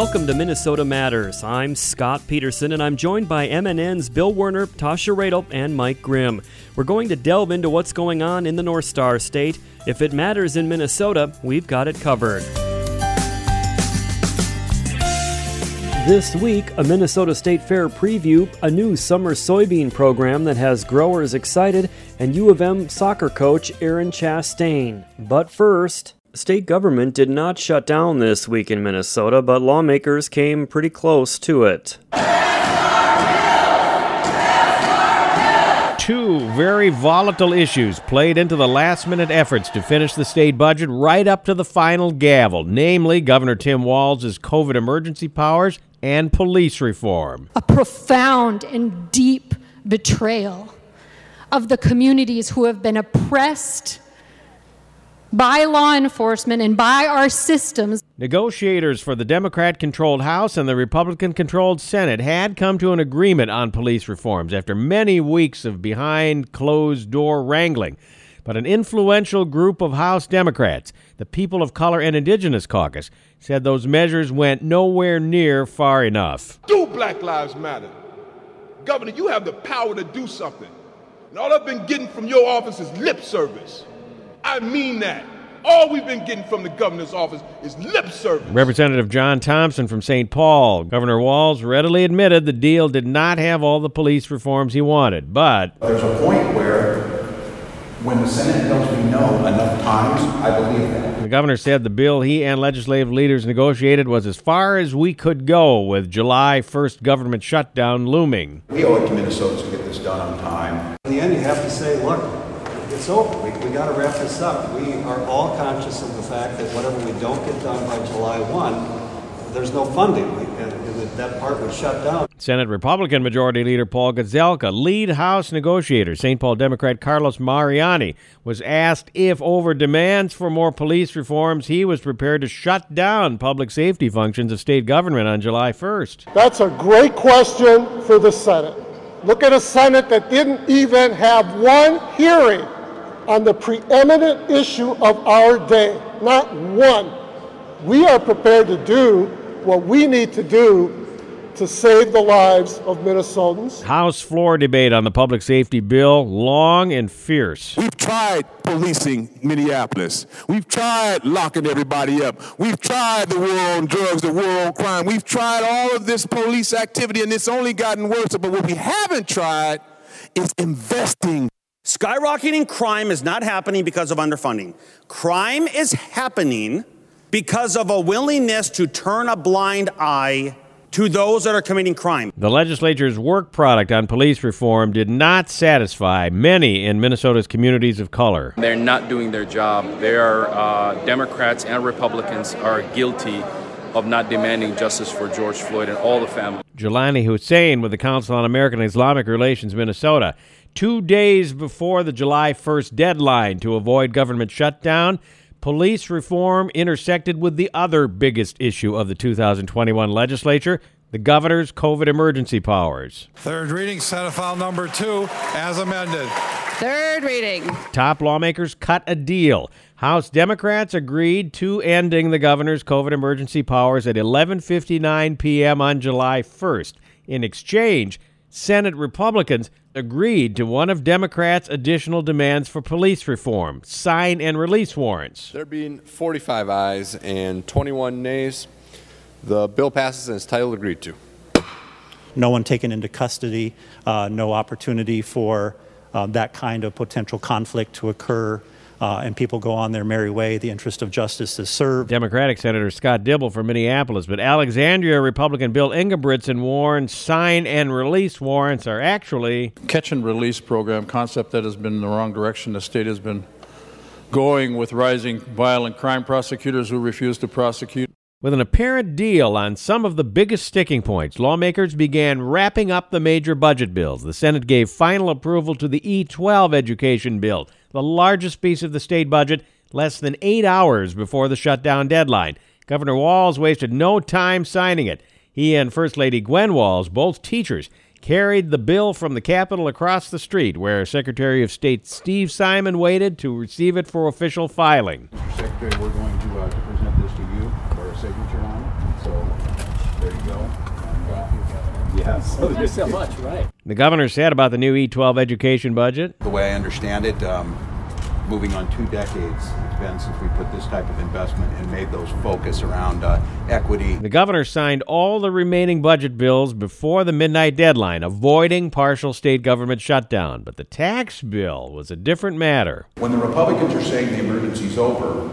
Welcome to Minnesota Matters. I'm Scott Peterson, and I'm joined by MNN's Bill Werner, Tasha Radel, and Mike Grimm. We're going to delve into what's going on in the North Star State. If it matters in Minnesota, we've got it covered. This week, a Minnesota State Fair preview, a new summer soybean program that has growers excited, and U of M soccer coach Erin Chastain. But first, State government did not shut down this week in Minnesota, but lawmakers came pretty close to it. Two very volatile issues played into the last minute efforts to finish the state budget right up to the final gavel, namely Governor Tim Walz's COVID emergency powers and police reform. A profound and deep betrayal of the communities who have been oppressed by law enforcement and by our systems. Negotiators for the Democrat controlled House and the Republican controlled Senate had come to an agreement on police reforms after many weeks of behind closed door wrangling. But an influential group of House Democrats, the People of Color and Indigenous Caucus, said those measures went nowhere near far enough. Do Black Lives Matter? Governor, you have the power to do something. And all I've been getting from your office is lip service. I mean that. All we've been getting from the governor's office is lip service. Representative John Thompson from St. Paul. Governor Walz readily admitted the deal did not have all the police reforms he wanted, but. There's a point where, when the Senate tells me no enough times, I believe that. The governor said the bill he and legislative leaders negotiated was as far as we could go with July 1st government shutdown looming. We owe it to Minnesotans to get this done on time. In the end, you have to say, look, it's over. We, we got to wrap this up. We are all conscious of the fact that whatever we don't get done by July 1, there's no funding. We, and, and that part would shut down. Senate Republican Majority Leader Paul Gazelka, lead House negotiator St. Paul Democrat Carlos Mariani, was asked if, over demands for more police reforms, he was prepared to shut down public safety functions of state government on July 1st. That's a great question for the Senate. Look at a Senate that didn't even have one hearing on the preeminent issue of our day. Not one. We are prepared to do what we need to do to save the lives of Minnesotans. House floor debate on the public safety bill, long and fierce. We've tried policing Minneapolis. We've tried locking everybody up. We've tried the war on drugs, the war on crime. We've tried all of this police activity, and it's only gotten worse. But what we haven't tried is investing Skyrocketing crime is not happening because of underfunding. Crime is happening because of a willingness to turn a blind eye to those that are committing crime. The legislature's work product on police reform did not satisfy many in Minnesota's communities of color. They're not doing their job. They are uh, Democrats and Republicans are guilty of not demanding justice for George Floyd and all the family. Jaylani Hussein with the Council on American Islamic Relations, Minnesota. Two days before the July 1st deadline to avoid government shutdown, police reform intersected with the other biggest issue of the 2021 legislature the governor's COVID emergency powers. Third reading, Senate file number two, as amended. Third reading. Top lawmakers cut a deal. House Democrats agreed to ending the governor's COVID emergency powers at 11:59 p.m. on July 1st. In exchange, Senate Republicans agreed to one of Democrats' additional demands for police reform sign and release warrants. There being 45 ayes and 21 nays, the bill passes and is title agreed to. No one taken into custody, uh, no opportunity for uh, that kind of potential conflict to occur. Uh, and people go on their merry way. The interest of justice is served. Democratic Senator Scott Dibble from Minneapolis, but Alexandria Republican Bill Ingebrigtsen warned sign and release warrants are actually catch and release program concept that has been in the wrong direction. The state has been going with rising violent crime prosecutors who refuse to prosecute. With an apparent deal on some of the biggest sticking points, lawmakers began wrapping up the major budget bills. The Senate gave final approval to the E12 education bill, the largest piece of the state budget, less than eight hours before the shutdown deadline. Governor Walz wasted no time signing it. He and First Lady Gwen Walz, both teachers, carried the bill from the Capitol across the street, where Secretary of State Steve Simon waited to receive it for official filing. Secretary, we're going to, uh, to present this to you for a signature on it. So Yes. Thanks so much, right. The governor said about the new E12 education budget. The way I understand it, um, moving on two decades it's been since we put this type of investment and made those focus around uh, equity. The governor signed all the remaining budget bills before the midnight deadline, avoiding partial state government shutdown. But the tax bill was a different matter. When the Republicans are saying the emergency's over,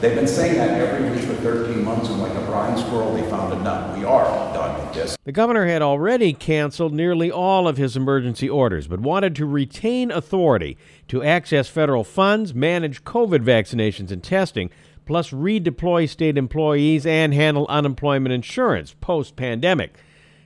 they've been saying that every week for 13 months, and like a blind squirrel, they found a nut. We are done with this. The governor had already canceled nearly all of his emergency orders, but wanted to retain authority to access federal funds, manage COVID vaccinations and testing, plus redeploy state employees and handle unemployment insurance post pandemic.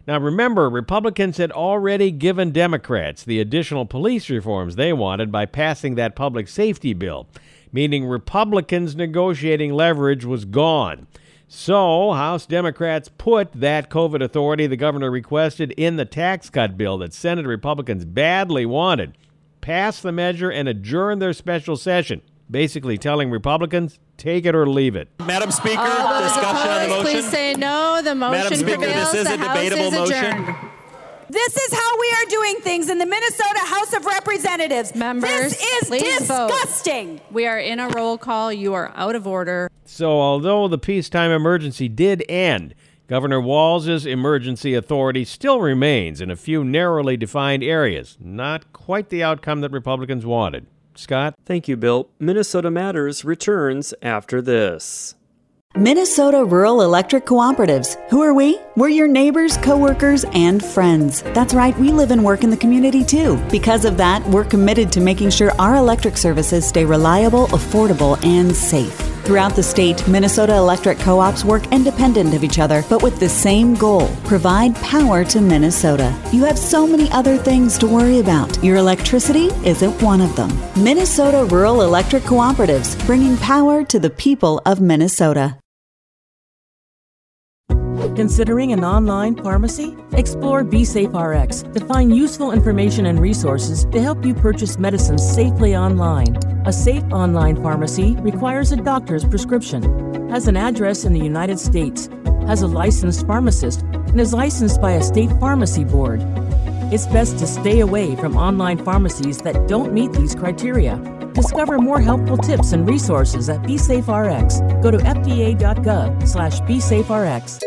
Now, remember, Republicans had already given Democrats the additional police reforms they wanted by passing that public safety bill, meaning Republicans' negotiating leverage was gone. So, House Democrats put that COVID authority the governor requested in the tax cut bill that Senate Republicans badly wanted, pass the measure, and adjourn their special session, basically telling Republicans, take it or leave it. Madam Speaker, All those discussion on the motion. Please say no. The motion Madam Speaker, prevails. this is the a House debatable is motion. Adjourned. This is how we are doing things in the Minnesota House of Representatives. Members, this is please vote. disgusting. We are in a roll call. You are out of order. So, although the peacetime emergency did end, Governor Walz's emergency authority still remains in a few narrowly defined areas. Not quite the outcome that Republicans wanted. Scott? Thank you, Bill. Minnesota Matters returns after this. Minnesota Rural Electric Cooperatives. Who are we? We're your neighbors, coworkers, and friends. That's right, we live and work in the community too. Because of that, we're committed to making sure our electric services stay reliable, affordable, and safe. Throughout the state, Minnesota electric co ops work independent of each other, but with the same goal provide power to Minnesota. You have so many other things to worry about. Your electricity isn't one of them. Minnesota Rural Electric Cooperatives, bringing power to the people of Minnesota. Considering an online pharmacy? Explore BeSafeRx to find useful information and resources to help you purchase medicines safely online. A safe online pharmacy requires a doctor's prescription, has an address in the United States, has a licensed pharmacist, and is licensed by a state pharmacy board. It's best to stay away from online pharmacies that don't meet these criteria. Discover more helpful tips and resources at BeSafeRx. Go to fda.gov slash BeSafeRx.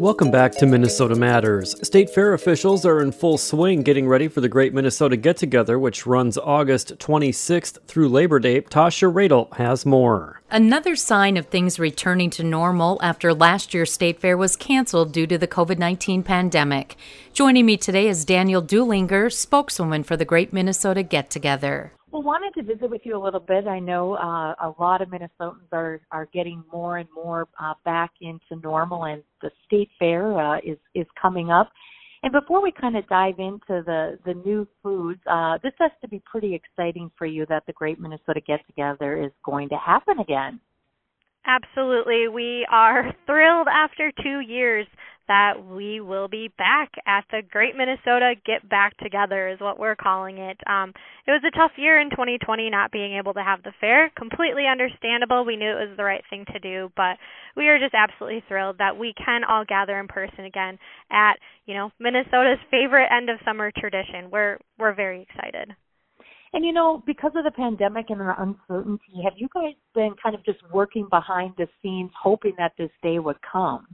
Welcome back to Minnesota Matters. State Fair officials are in full swing getting ready for the Great Minnesota Get Together, which runs August 26th through Labor Day. Tasha Radel has more. Another sign of things returning to normal after last year's State Fair was canceled due to the COVID 19 pandemic. Joining me today is Danielle Dullinger, spokeswoman for the Great Minnesota Get Together. Well, wanted to visit with you a little bit. I know uh, a lot of Minnesotans are are getting more and more uh, back into normal, and the state fair uh, is is coming up. And before we kind of dive into the the new foods, uh, this has to be pretty exciting for you that the Great Minnesota Get Together is going to happen again. Absolutely. We are thrilled after two years that we will be back at the Great Minnesota Get Back Together, is what we're calling it. Um, it was a tough year in 2020 not being able to have the fair. Completely understandable. We knew it was the right thing to do, but we are just absolutely thrilled that we can all gather in person again at, you know, Minnesota's favorite end of summer tradition. We're we're very excited. And you know, because of the pandemic and the uncertainty, have you guys been kind of just working behind the scenes, hoping that this day would come?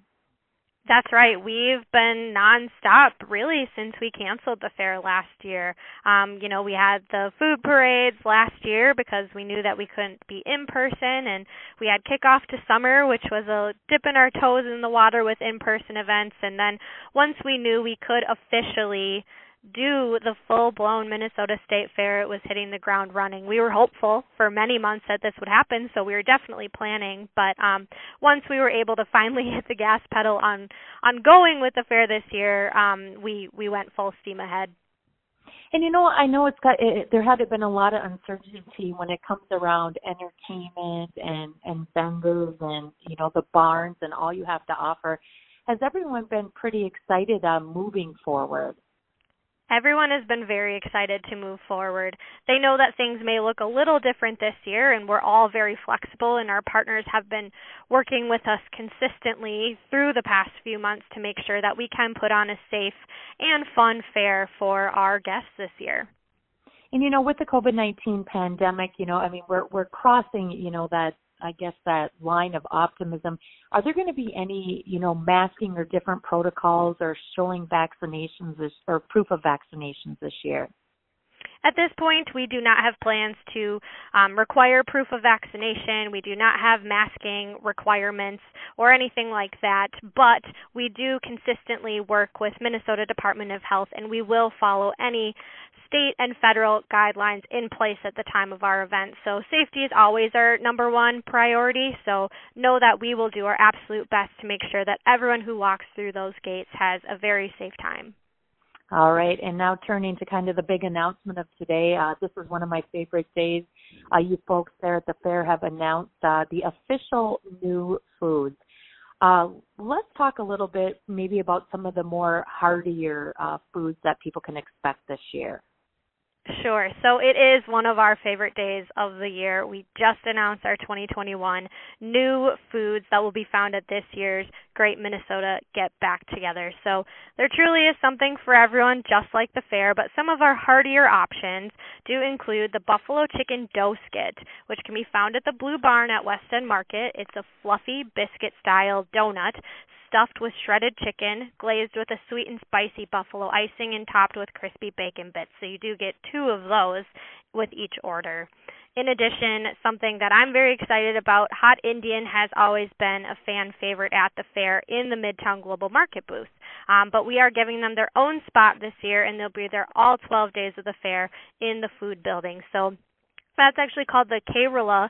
That's right. We've been nonstop really since we canceled the fair last year. Um, you know, we had the food parades last year because we knew that we couldn't be in person and we had kickoff to summer, which was a dipping our toes in the water with in person events and then once we knew we could officially do the full blown Minnesota State Fair, it was hitting the ground running. We were hopeful for many months that this would happen, so we were definitely planning. But um, once we were able to finally hit the gas pedal on on going with the fair this year, um, we we went full steam ahead. And you know, I know it's got it, there had been a lot of uncertainty when it comes around entertainment and and vendors and you know the barns and all you have to offer. Has everyone been pretty excited on moving forward? Everyone has been very excited to move forward. They know that things may look a little different this year, and we're all very flexible, and our partners have been working with us consistently through the past few months to make sure that we can put on a safe and fun fair for our guests this year. And you know, with the COVID nineteen pandemic, you know, I mean, we're we're crossing, you know, that I guess that line of optimism. Are there going to be any, you know, masking or different protocols or showing vaccinations this, or proof of vaccinations this year? At this point, we do not have plans to um, require proof of vaccination. We do not have masking requirements or anything like that, but we do consistently work with Minnesota Department of Health and we will follow any state and federal guidelines in place at the time of our event. So safety is always our number one priority. So know that we will do our absolute best to make sure that everyone who walks through those gates has a very safe time. All right, and now turning to kind of the big announcement of today. Uh, this is one of my favorite days. Uh, you folks there at the fair have announced uh, the official new foods. Uh, let's talk a little bit maybe about some of the more heartier uh, foods that people can expect this year. Sure. So it is one of our favorite days of the year. We just announced our 2021 new foods that will be found at this year's Great Minnesota Get Back Together. So there truly is something for everyone, just like the fair, but some of our heartier options do include the Buffalo Chicken Dough Skit, which can be found at the Blue Barn at West End Market. It's a fluffy biscuit style donut stuffed with shredded chicken, glazed with a sweet and spicy buffalo icing, and topped with crispy bacon bits. So you do get two of those with each order. In addition, something that I'm very excited about, Hot Indian has always been a fan favorite at the fair in the Midtown Global Market booth. Um, but we are giving them their own spot this year, and they'll be there all 12 days of the fair in the food building. So that's actually called the Kerala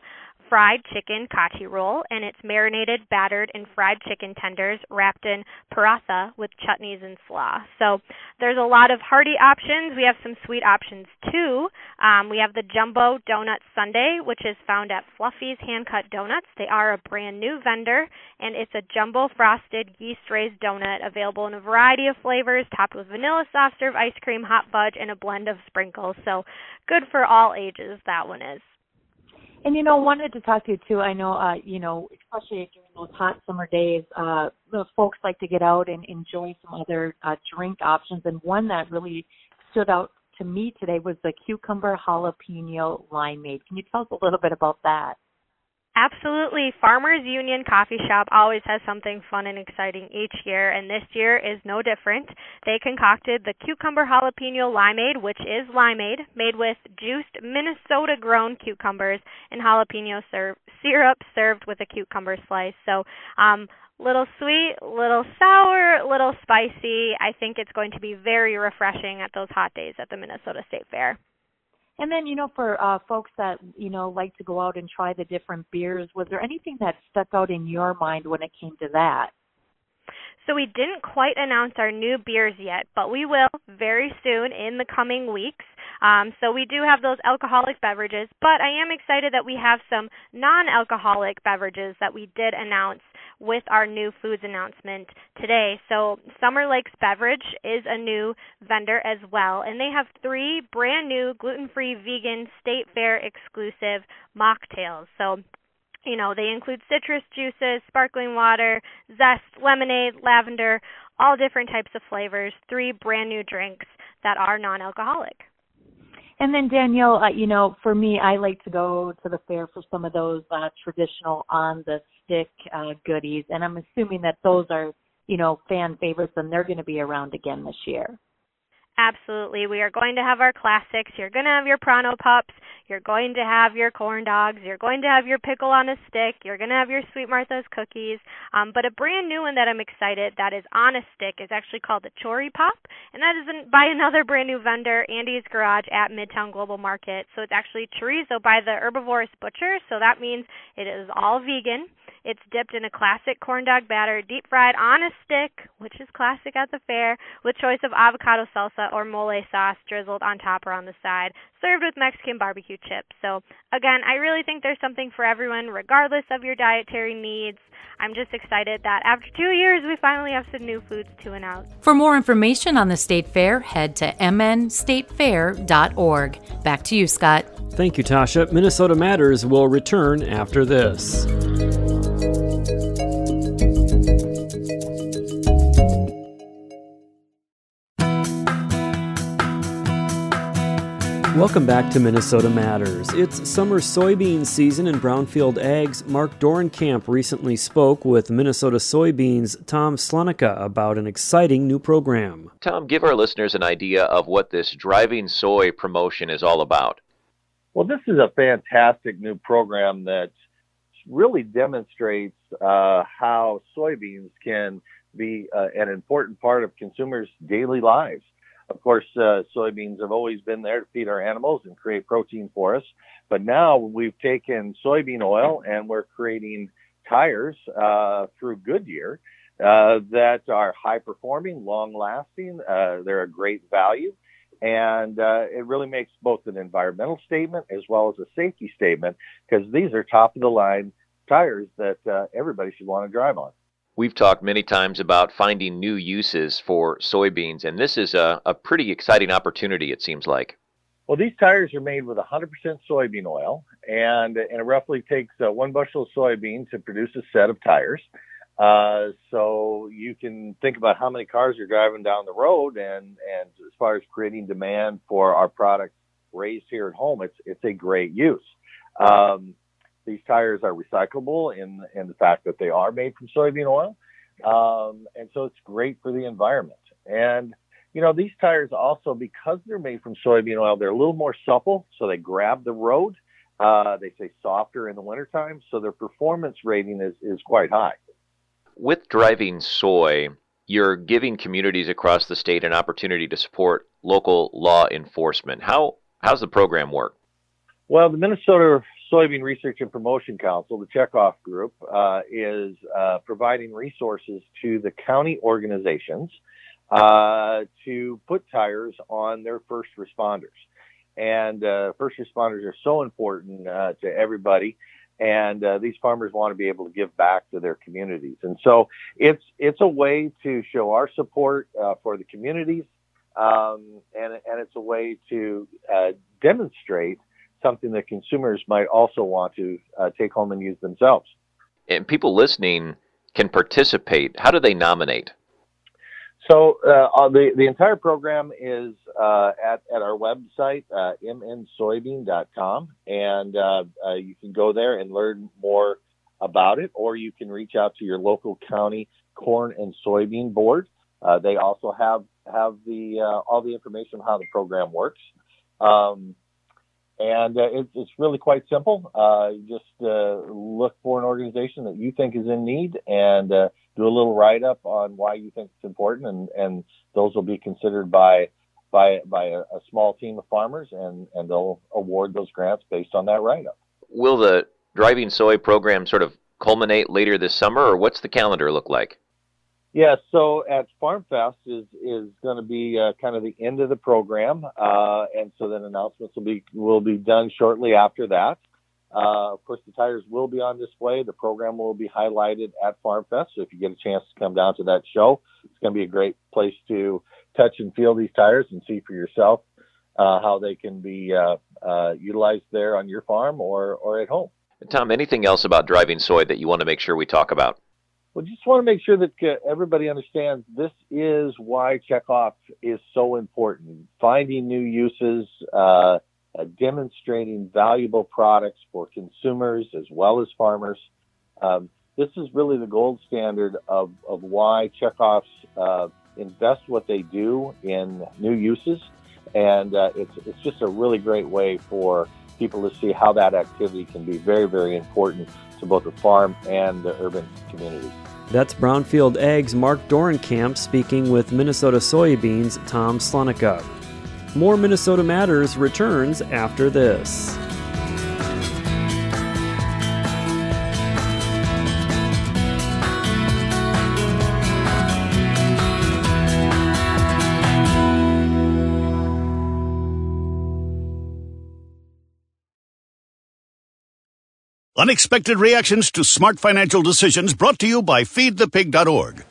fried chicken kachi roll, and it's marinated, battered, and fried chicken tenders wrapped in paratha with chutneys and slaw. So there's a lot of hearty options. We have some sweet options too. Um, we have the jumbo donut sundae, which is found at Fluffy's Hand Cut Donuts. They are a brand new vendor, and it's a jumbo frosted yeast raised donut available in a variety of flavors, topped with vanilla soft serve ice cream, hot fudge, and a blend of sprinkles. So good for all ages. That one is. And you know, wanted to talk to you too. I know, uh, you know, especially during those hot summer days, uh, the folks like to get out and enjoy some other uh, drink options. And one that really stood out to me today was the cucumber jalapeno limeade. Can you tell us a little bit about that? Absolutely. Farmers Union Coffee Shop always has something fun and exciting each year, and this year is no different. They concocted the cucumber jalapeno limeade, which is limeade, made with juiced Minnesota grown cucumbers and jalapeno ser- syrup served with a cucumber slice. So, um, little sweet, little sour, little spicy. I think it's going to be very refreshing at those hot days at the Minnesota State Fair. And then, you know, for uh, folks that you know like to go out and try the different beers, was there anything that stuck out in your mind when it came to that? So we didn't quite announce our new beers yet, but we will very soon in the coming weeks. Um, so we do have those alcoholic beverages, but I am excited that we have some non-alcoholic beverages that we did announce with our new foods announcement today. So Summer Lakes Beverage is a new vendor as well, and they have three brand new gluten-free vegan state fair exclusive mocktails. So you know, they include citrus juices, sparkling water, zest, lemonade, lavender, all different types of flavors, three brand new drinks that are non alcoholic. And then Danielle, uh, you know, for me, I like to go to the fair for some of those uh, traditional on the uh, goodies, and I'm assuming that those are, you know, fan favorites, and they're going to be around again this year. Absolutely. We are going to have our classics. You're going to have your Pronto Pups. You're going to have your corn dogs. You're going to have your pickle on a stick. You're going to have your Sweet Martha's cookies. Um, but a brand new one that I'm excited that is on a stick is actually called the Chori Pop. And that is by another brand new vendor, Andy's Garage at Midtown Global Market. So it's actually chorizo by the Herbivorous Butcher. So that means it is all vegan. It's dipped in a classic corn dog batter, deep fried on a stick, which is classic at the fair, with choice of avocado salsa or mole sauce drizzled on top or on the side, served with Mexican barbecue chips. So, again, I really think there's something for everyone, regardless of your dietary needs. I'm just excited that after two years, we finally have some new foods to announce. For more information on the State Fair, head to mnstatefair.org. Back to you, Scott. Thank you, Tasha. Minnesota Matters will return after this. Welcome back to Minnesota Matters. It's summer soybean season in Brownfield Ag's Mark Dorenkamp recently spoke with Minnesota Soybeans' Tom Slunecka about an exciting new program. Tom, give our listeners an idea of what this driving soy promotion is all about. Well, this is a fantastic new program that really demonstrates uh, how soybeans can be uh, an important part of consumers' daily lives. Of course, uh, soybeans have always been there to feed our animals and create protein for us. But now we've taken soybean oil and we're creating tires uh, through Goodyear uh, that are high performing, long lasting. Uh, they're a great value. And uh, it really makes both an environmental statement as well as a safety statement because these are top of the line tires that uh, everybody should want to drive on. We've talked many times about finding new uses for soybeans, and this is a, a pretty exciting opportunity, it seems like. Well, these tires are made with 100% soybean oil, and, and it roughly takes uh, one bushel of soybean to produce a set of tires. Uh, so you can think about how many cars you're driving down the road, and, and as far as creating demand for our product raised here at home, it's it's a great use. Um, these tires are recyclable in in the fact that they are made from soybean oil, um, and so it's great for the environment. And you know these tires also because they're made from soybean oil, they're a little more supple, so they grab the road. Uh, they say softer in the wintertime, so their performance rating is is quite high. With driving soy, you're giving communities across the state an opportunity to support local law enforcement. How how's the program work? Well, the Minnesota Soybean Research and Promotion Council, the Checkoff Group, uh, is uh, providing resources to the county organizations uh, to put tires on their first responders. And uh, first responders are so important uh, to everybody, and uh, these farmers want to be able to give back to their communities. And so it's it's a way to show our support for the communities, um, and and it's a way to demonstrate something that consumers might also want to uh, take home and use themselves. And people listening can participate. How do they nominate? So uh, the the entire program is uh, at at our website uh, mnsoybean.com, and uh, uh, you can go there and learn more about it, or you can reach out to your local county corn and soybean board. Uh, they also have have the all the information on how the program works. Um, and uh, it, it's really quite simple. Uh, just uh, look for an organization that you think is in need and uh, do a little write up on why you think it's important, and, and those will be considered by by by a, a small team of farmers, and, and they'll award those grants based on that write up. Will the driving soy program sort of culminate later this summer, or what's the calendar look like? Yeah, so at Farm Fest is is going to be uh, kind of the end of the program, uh, and so then announcements will be will be done shortly after that. Uh, of course, the tires will be on display. The program will be highlighted at Farm Fest. So if you get a chance to come down to that show, it's going to be a great place to touch and feel these tires and see for yourself uh, how they can be uh, uh, utilized there on your farm or or at home. Tom, anything else about driving soy that you want to make sure we talk about? Well, just want to make sure that uh, everybody understands this is why checkoff is so important. Finding new uses, uh, uh, demonstrating valuable products for consumers as well as farmers. Um, this is really the gold standard of, of why checkoffs uh, invest what they do in new uses. And uh, it's, it's just a really great way for people to see how that activity can be very, very important to both the farm and the urban communities. That's Brownfield Ag's Mark Dorenkamp speaking with Minnesota Soybeans' Tom Slunecka. More Minnesota Matters returns after this. Unexpected reactions to smart financial decisions brought to you by feedthepig.org.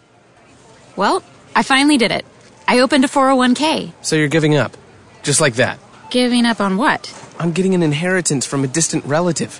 Well, I finally did it. I opened a 401k. So you're giving up? Just like that? Giving up on what? I'm getting an inheritance from a distant relative.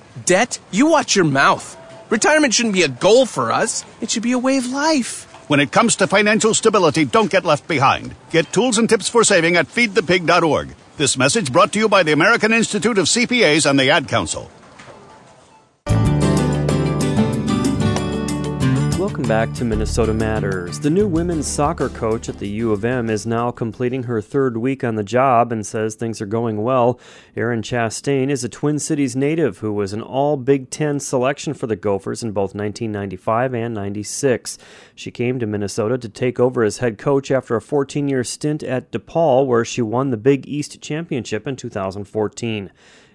Debt? You watch your mouth. Retirement shouldn't be a goal for us. It should be a way of life. When it comes to financial stability, don't get left behind. Get tools and tips for saving at feedthepig.org. This message brought to you by the American Institute of CPAs and the Ad Council. Welcome back to Minnesota Matters. The new women's soccer coach at the U of M is now completing her third week on the job and says things are going well. Erin Chastain is a Twin Cities native who was an all Big Ten selection for the Gophers in both 1995 and 96. She came to Minnesota to take over as head coach after a 14 year stint at DePaul, where she won the Big East Championship in 2014.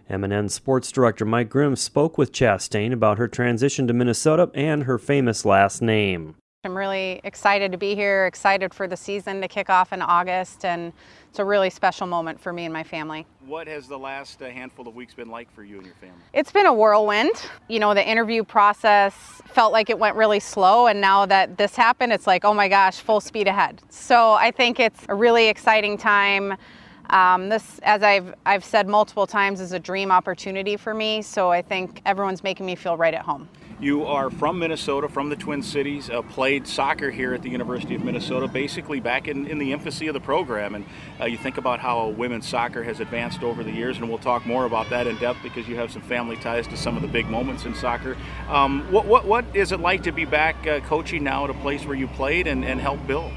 MNN Sports Director Mike Grimm spoke with Chastain about her transition to Minnesota and her famous last name. I'm really excited to be here, excited for the season to kick off in August, and it's a really special moment for me and my family. What has the last uh, handful of weeks been like for you and your family? It's been a whirlwind. You know, the interview process felt like it went really slow, and now that this happened, it's like, oh my gosh, full speed ahead. So I think it's a really exciting time. Um, this, as I've, I've said multiple times, is a dream opportunity for me. So I think everyone's making me feel right at home. You are from Minnesota, from the Twin Cities, uh, played soccer here at the University of Minnesota, basically back in, in the infancy of the program. And uh, you think about how women's soccer has advanced over the years, and we'll talk more about that in depth because you have some family ties to some of the big moments in soccer. Um, what, what, what is it like to be back uh, coaching now at a place where you played and, and helped build?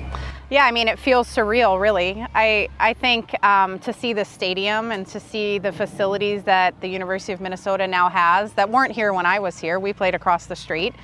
Yeah, I mean, it feels surreal, really. I, I think um, to see the stadium and to see the facilities that the University of Minnesota now has that weren't here when I was here, we played across the street,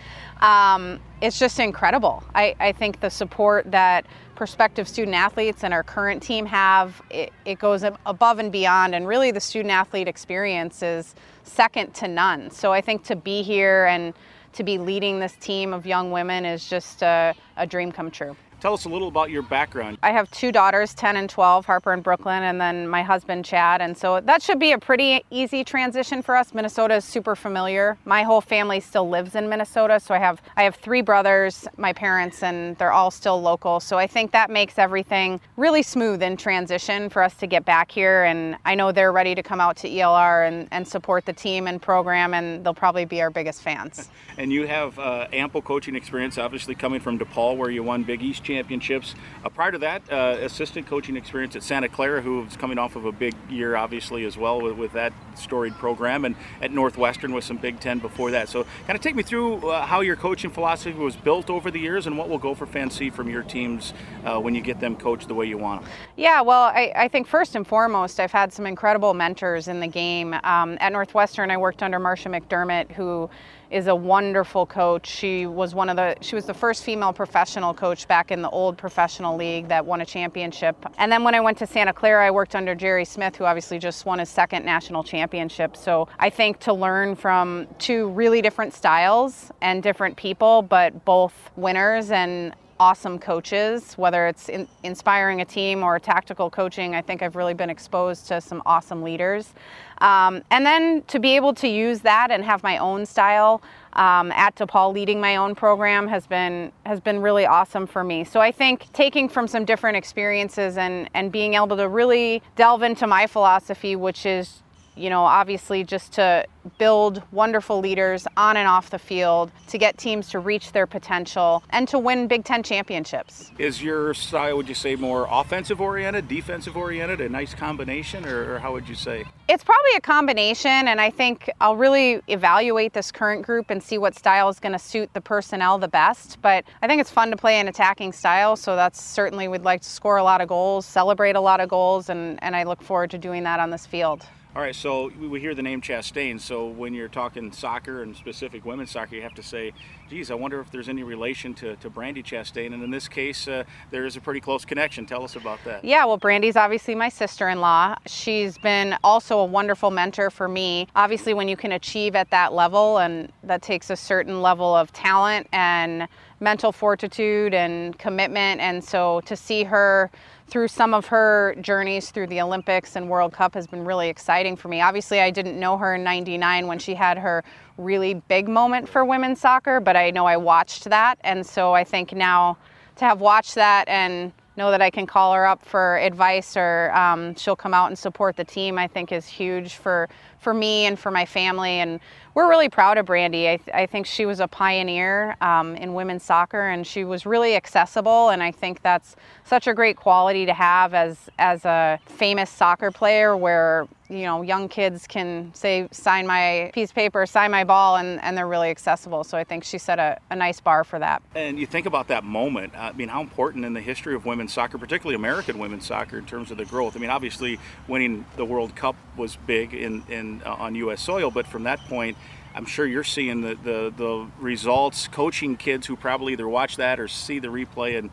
um, it's just incredible. I, I think the support that prospective student athletes and our current team have, it, it goes above and beyond, and really the student athlete experience is second to none. So I think to be here and to be leading this team of young women is just a, a dream come true. Tell us a little about your background. I have two daughters, 10 and 12, Harper and Brooklyn, and then my husband, Chad. And so that should be a pretty easy transition for us. Minnesota is super familiar. My whole family still lives in Minnesota, so I have I have three brothers, my parents, and they're all still local. So I think that makes everything really smooth in transition for us to get back here. And I know they're ready to come out to ELR and, and support the team and program, and they'll probably be our biggest fans. and you have uh, ample coaching experience, obviously coming from DePaul, where you won Big East championships. Uh, prior to that, uh, assistant coaching experience at Santa Clara, who was coming off of a big year, obviously, as well with, with that storied program, and at Northwestern with some Big Ten before that. So, kind of take me through uh, how your coaching philosophy was built over the years and what will Gopher fans see from your teams uh, when you get them coached the way you want them. Yeah, well, I, I, think first and foremost, I've had some incredible mentors in the game. Um, at Northwestern, I worked under Marcia McDermott, who is a wonderful coach. She was one of the she was the first female professional coach back in the old professional league that won a championship. And then when I went to Santa Clara, I worked under Jerry Smith, who obviously just won his second national championship. So I think to learn from two really different styles and different people, but both winners and awesome coaches, whether it's in, inspiring a team or tactical coaching. I think I've really been exposed to some awesome leaders. Um, and then to be able to use that and have my own style um, at DePaul, leading my own program has been has been really awesome for me. So I think taking from some different experiences and and being able to really delve into my philosophy, which is you know, obviously just to build wonderful leaders on and off the field, to get teams to reach their potential, and to win Big Ten championships. Is your style, would you say, more offensive oriented, defensive oriented, a nice combination, or, or how would you say? It's probably a combination, and I think I'll really evaluate this current group and see what style is going to suit the personnel the best. But I think it's fun to play an attacking style, so that's certainly we'd like to score a lot of goals, celebrate a lot of goals, and, and I look forward to doing that on this field. All right, so we hear the name Chastain. So when you're talking soccer and specific women's soccer, you have to say, geez, I wonder if there's any relation to, to Brandi Chastain. And in this case, uh, there is a pretty close connection. Tell us about that. Yeah, well, Brandi's obviously my sister in law. She's been also a wonderful mentor for me. Obviously, when you can achieve at that level, and that takes a certain level of talent and mental fortitude and commitment. And so to see her through some of her journeys through the Olympics and World Cup has been really exciting for me. Obviously, I didn't know her in 99 when she had her really big moment for women's soccer, but I know I watched that. And so I think now to have watched that and know that I can call her up for advice or um, she'll come out and support the team, I think is huge for, for me and for my family. And we're really proud of Brandi. I, th- I think she was a pioneer um, in women's soccer and she was really accessible. And I think that's such a great quality to have as, as a famous soccer player where you know young kids can say sign my piece of paper sign my ball and, and they're really accessible so i think she set a, a nice bar for that and you think about that moment i mean how important in the history of women's soccer particularly american women's soccer in terms of the growth i mean obviously winning the world cup was big in, in uh, on us soil but from that point I'm sure you're seeing the, the, the results, coaching kids who probably either watch that or see the replay and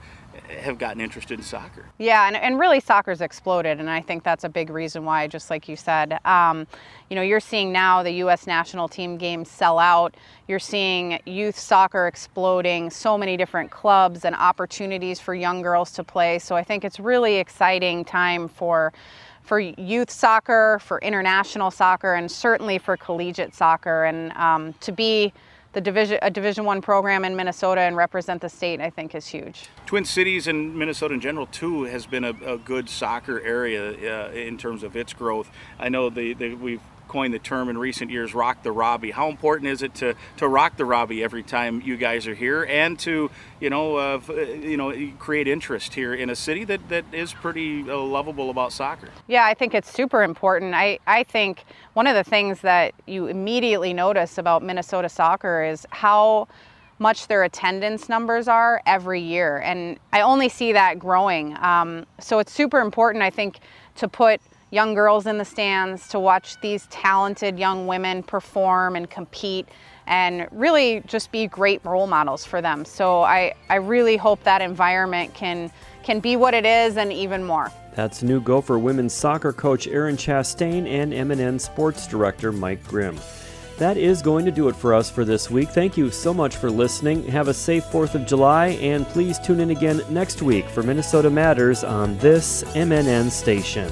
have gotten interested in soccer. Yeah, and, and really soccer's exploded, and I think that's a big reason why, just like you said. Um, you know, you're seeing now the U.S. national team games sell out. You're seeing youth soccer exploding, so many different clubs and opportunities for young girls to play. So I think it's really exciting time for for youth soccer, for international soccer, and certainly for collegiate soccer. And um, to be the division a Division One program in Minnesota and represent the state, I think, is huge. Twin Cities and Minnesota in general too has been a, a good soccer area uh, in terms of its growth. I know the, the we've coined the term in recent years, rock the Robbie. How important is it to, to rock the Robbie every time you guys are here and to, you know, uh, you know, create interest here in a city that, that is pretty uh, lovable about soccer? Yeah, I think it's super important. I, I think one of the things that you immediately notice about Minnesota soccer is how much their attendance numbers are every year. And I only see that growing. Um, so it's super important, I think, to put young girls in the stands to watch these talented young women perform and compete and really just be great role models for them. So I, I really hope that environment can can be what it is and even more. That's new Gopher women's soccer coach Erin Chastain and MNN sports director Mike Grimm. That is going to do it for us for this week. Thank you so much for listening. Have a safe 4th of July, and please tune in again next week for Minnesota Matters on this MNN station.